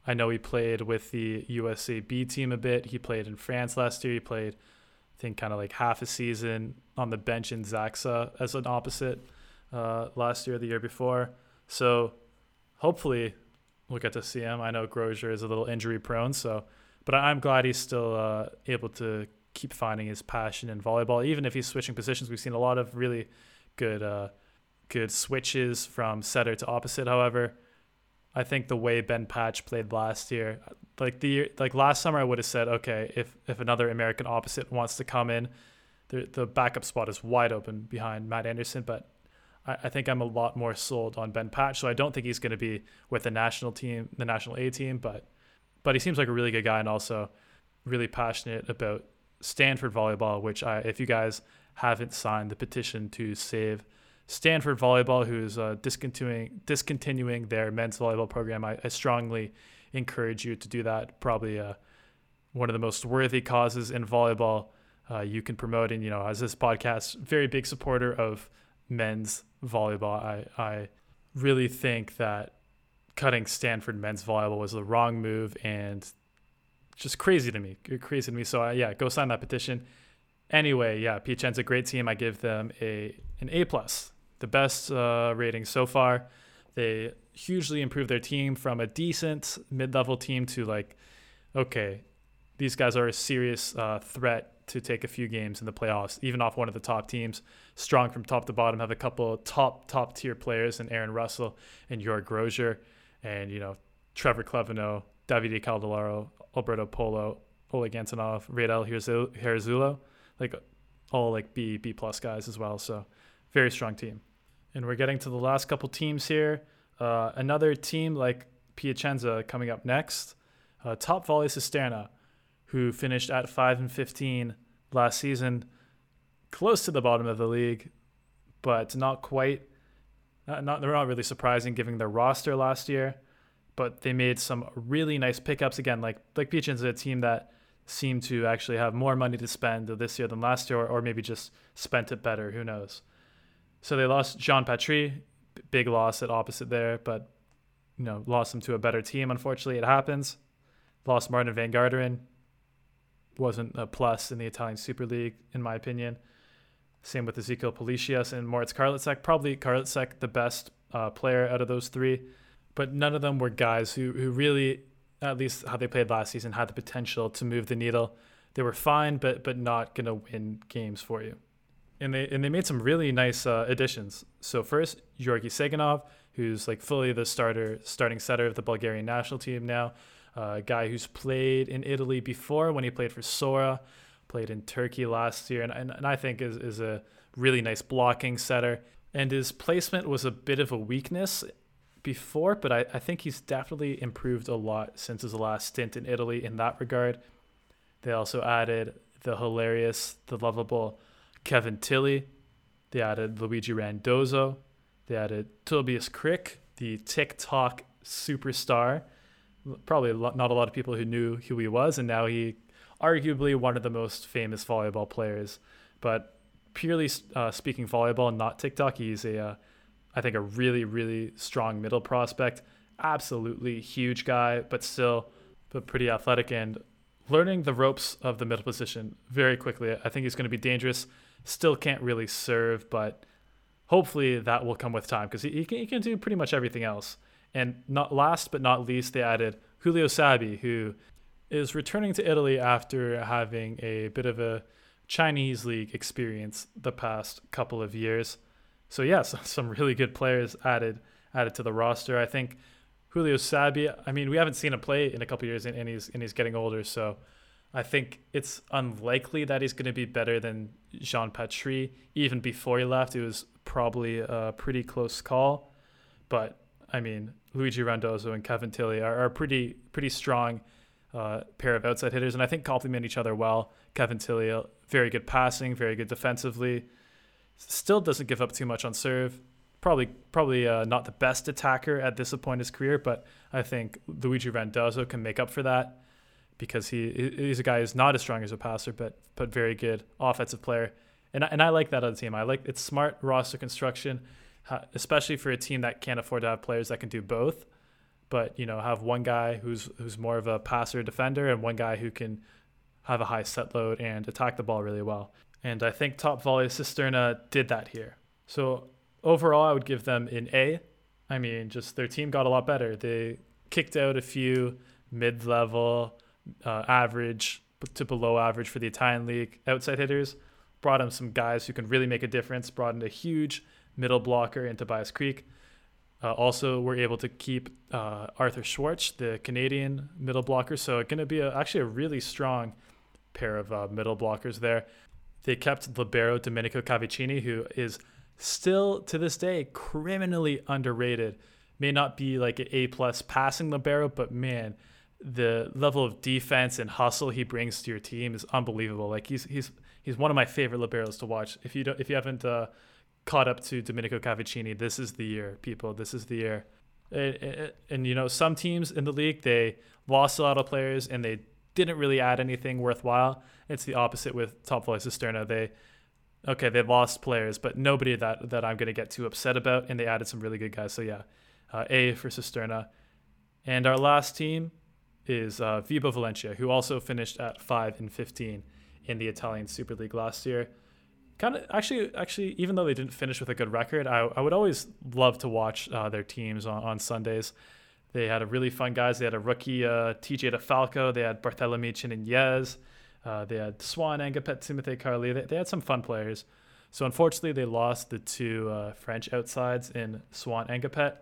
I know he played with the USA B team a bit. He played in France last year. He played, I think, kind of like half a season on the bench in Zaxa as an opposite uh, last year, the year before. So hopefully we'll get to see him. I know Grozer is a little injury prone, so but I'm glad he's still uh, able to keep finding his passion in volleyball. Even if he's switching positions, we've seen a lot of really good uh, good switches from setter to opposite. However, I think the way Ben Patch played last year, like the like last summer, I would have said, okay, if if another American opposite wants to come in, the the backup spot is wide open behind Matt Anderson. But I, I think I'm a lot more sold on Ben Patch, so I don't think he's going to be with the national team, the national A team. But but he seems like a really good guy and also really passionate about Stanford volleyball. Which I, if you guys haven't signed the petition to save Stanford Volleyball, who's uh, discontinuing discontinuing their men's volleyball program, I, I strongly encourage you to do that. Probably uh, one of the most worthy causes in volleyball uh, you can promote. And you know, as this podcast, very big supporter of men's volleyball. I I really think that cutting Stanford men's volleyball was the wrong move and just crazy to me. Crazy to me. So uh, yeah, go sign that petition. Anyway, yeah, Piacenza a great team. I give them a an A plus the best uh, rating so far. They hugely improved their team from a decent mid-level team to like, okay, these guys are a serious uh, threat to take a few games in the playoffs, even off one of the top teams. Strong from top to bottom, have a couple top top tier players in Aaron Russell and Yorg Grozer, and you know Trevor Clevenot, Davide Candellaro, Alberto Polo, Oleg Antonov, Raydel Hierrezuelo, like all like B B plus guys as well. So very strong team. And we're getting to the last couple teams here. Uh, another team like Piacenza coming up next. Uh, Top Volley Cisterna, who finished at 5 and 15 last season, close to the bottom of the league, but not quite. Uh, not they're not really surprising given their roster last year, but they made some really nice pickups again. Like like is a team that seemed to actually have more money to spend this year than last year, or, or maybe just spent it better. Who knows? So they lost Jean Patry, big loss at opposite there, but you know, lost him to a better team. Unfortunately, it happens. Lost Martin Van Garderen. Wasn't a plus in the Italian Super League, in my opinion. Same with Ezekiel Palacios and Moritz Karlitzek. Probably Karlitzek the best uh, player out of those three, but none of them were guys who, who really, at least how they played last season, had the potential to move the needle. They were fine, but but not gonna win games for you. And they and they made some really nice uh, additions. So first, Georgi Seganov, who's like fully the starter, starting setter of the Bulgarian national team now. A guy who's played in Italy before when he played for Sora, played in Turkey last year, and, and, and I think is, is a really nice blocking setter. And his placement was a bit of a weakness before, but I, I think he's definitely improved a lot since his last stint in Italy in that regard. They also added the hilarious, the lovable Kevin Tillie. They added Luigi Randazzo. They added Tobias Krick, the TikTok superstar. Probably not a lot of people who knew who he was, and now he arguably one of the most famous volleyball players. But purely uh, speaking volleyball and not TikTok, he's a, uh, I think, a really, really strong middle prospect. Absolutely huge guy, but still, but pretty athletic and learning the ropes of the middle position very quickly. I think he's going to be dangerous. Still can't really serve, but hopefully that will come with time because he, he, can, he can do pretty much everything else. And not last but not least, they added Giulio Sabbi, who is returning to Italy after having a bit of a Chinese league experience the past couple of years. So yes, some really good players added added to the roster. I think Giulio Sabbi. I mean, we haven't seen him play in a couple years, and, and he's and he's getting older. So I think it's unlikely that he's going to be better than Jean Patry. Even before he left, it was probably a pretty close call. But I mean, Luigi Randazzo and Kevin Tillie are, are pretty pretty strong uh, pair of outside hitters, and I think complement each other well. Kevin Tillie, uh, very good passing, very good defensively. Still doesn't give up too much on serve. Probably, probably uh, not the best attacker at this point in his career, but I think Luigi Randazzo can make up for that because he he's a guy who's not as strong as a passer, but but very good offensive player. And and I like that on the team. I like it's smart roster construction, especially for a team that can't afford to have players that can do both but you know have one guy who's who's more of a passer defender and one guy who can have a high set load and attack the ball really well. And I think Top Volley Cisterna did that here. So overall, I would give them an A. I mean, just their team got a lot better. They kicked out a few mid-level, uh, average to below average for the Italian league outside hitters. Brought in some guys who can really make a difference. Brought in a huge middle blocker in Tobias Krick. uh, also, we're able to keep uh, Arthur Szwarc, the Canadian middle blocker. So it's going to be a, actually a really strong pair of uh, middle blockers there. They kept libero Domenico Cavaccini, who is still to this day criminally underrated. May not be like an A plus passing libero, but man, the level of defense and hustle he brings to your team is unbelievable. Like he's he's he's one of my favorite liberos to watch. If you don't, if you haven't uh, caught up to Domenico Cavaccini. This is the year, people. This is the year. And, and, and, you know, some teams in the league they lost a lot of players and they didn't really add anything worthwhile. It's the opposite with Top Volley Cisterna. They okay, they lost players, but nobody that that I'm gonna get too upset about, and they added some really good guys. So yeah, uh, A for Cisterna. And our last team is uh, Vibo Valentia, who also finished at five and 15 in the Italian Super League last year kind of actually actually even though they didn't finish with a good record I, I would always love to watch uh, their teams on, on sundays. They had a really fun guys. They had a rookie uh, tj defalco. They had Barthélémy Chinenyeze uh, they had Swan N'Gapeth Timothée Carle they, they had some fun players. So unfortunately they lost the two uh, french outsides in Swan N'Gapeth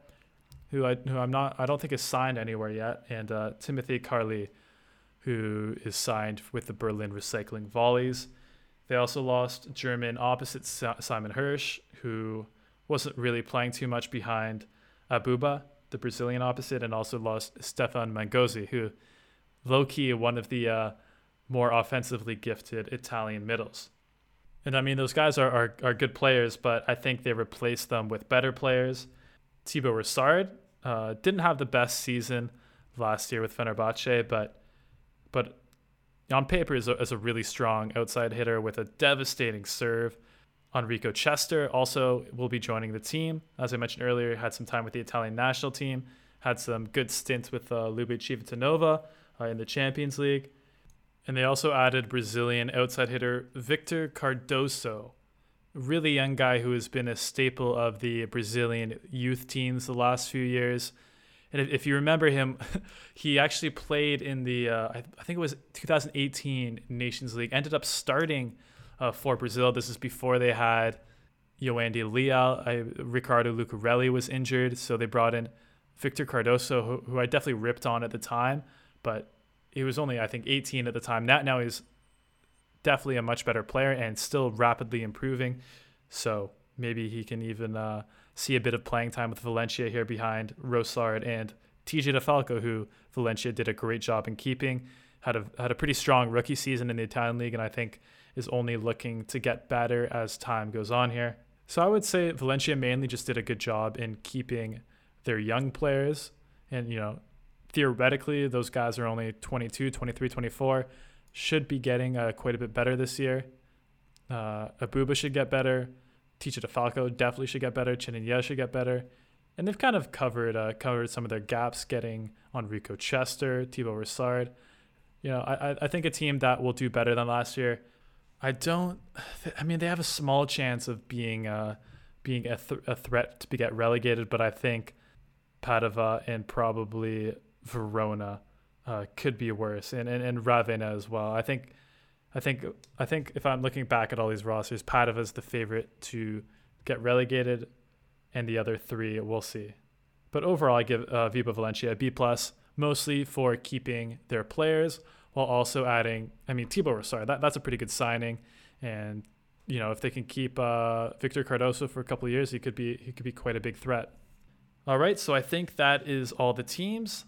who, I, who i'm not i don't think is signed anywhere yet. And uh, Timothée Carle who is signed with the berlin recycling volleys they also lost German opposite Simon Hirsch, who wasn't really playing too much behind Abuba, the Brazilian opposite, and also lost Stefan Mengozzi, who low key one of the uh, more offensively gifted Italian middles. And I mean, those guys are, are, are good players, but I think they replaced them with better players. Thibaut Rossard uh, didn't have the best season last year with Fenerbahce, but but on paper is a, is a really strong outside hitter with a devastating serve. Enrico Cester also will be joining the team. As I mentioned earlier, had some time with the Italian national team. had some good stints with uh, Lubic uh, in the Champions League. And they also added Brazilian outside hitter Victor Cardoso, really young guy who has been a staple of the Brazilian youth teams the last few years. And if, you remember him, he actually played in the, uh, I, think it was 2018 Nations League, ended up starting uh, for Brazil. This is before they had Yoandy Leal. I, Ricardo Lucarelli was injured, so they brought in Victor Cardoso, who, who I definitely ripped on at the time, but he was only I think 18 at the time. Now now he's definitely a much better player and still rapidly improving. So maybe he can even uh, see a bit of playing time with Valentia here behind Rossard and TJ DeFalco, who Valentia did a great job in keeping. Had a had a pretty strong rookie season in the Italian league, and I think is only looking to get better as time goes on here. So I would say Valentia mainly just did a good job in keeping their young players, and you know theoretically, those guys are only 22, 23, 24, should be getting uh, quite a bit better this year. Uh, Abuba should get better. TJ DeFalco definitely should get better. Chinenyeze should get better. And they've kind of covered uh, covered some of their gaps, getting Enrico Cester, Thibaut Rossard. You know, I, I think a team that will do better than last year. I don't. I mean, they have a small chance of being uh, being a, th- a threat to be get relegated, but I think Padova and probably Verona uh, could be worse, and, and and Ravenna as well. I think, I think, I think if I'm looking back at all these rosters, Padova is the favorite to get relegated, and the other three we'll see. But overall, I give uh, Vibo Valentia a B plus, mostly for keeping their players while also adding. I mean, Thibaut Rossard, that, that's a pretty good signing, and you know if they can keep uh, Victor Cardoso for a couple of years, he could be he could be quite a big threat. All right, so I think that is all the teams.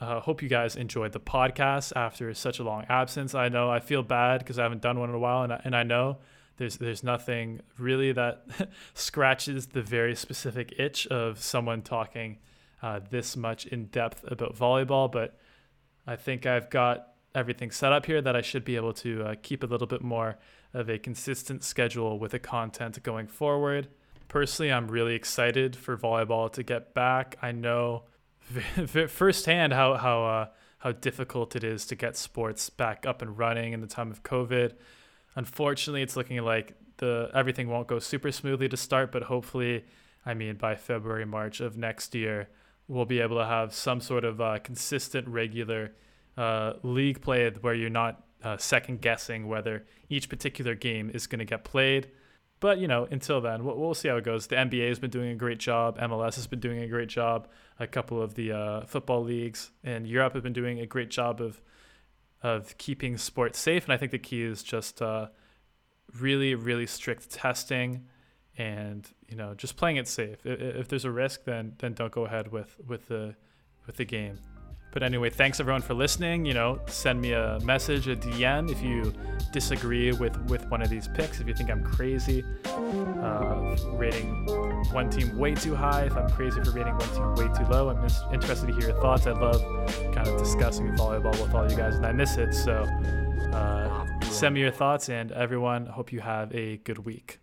Uh, hope you guys enjoyed the podcast after such a long absence. I know I feel bad because I haven't done one in a while, and I, and I know there's there's nothing really that scratches the very specific itch of someone talking uh, this much in depth about volleyball. But I think I've got everything set up here that I should be able to uh, keep a little bit more of a consistent schedule with the content going forward. Personally, I'm really excited for volleyball to get back. I know firsthand how how uh, how difficult it is to get sports back up and running in the time of COVID. Unfortunately, it's looking like the everything won't go super smoothly to start, but hopefully, I mean by February March of next year, we'll be able to have some sort of uh, consistent, regular uh, league play where you're not uh, second guessing whether each particular game is going to get played. But you know, until then, we'll, we'll, see how it goes. The NBA has been doing a great job. MLS has been doing a great job. A couple of the uh, football leagues in Europe have been doing a great job of of keeping sports safe. And I think the key is just uh, really, really strict testing, and you know, just playing it safe. If, if there's a risk, then then don't go ahead with with the with the game. But anyway, thanks everyone for listening. You know, send me a message, a DM if you disagree with with one of these picks. If you think I'm crazy, uh, rating one team way too high. If I'm crazy for rating one team way too low, I'm just interested to hear your thoughts. I love kind of discussing volleyball with all you guys, and I miss it. So uh, send me your thoughts, and everyone, hope you have a good week.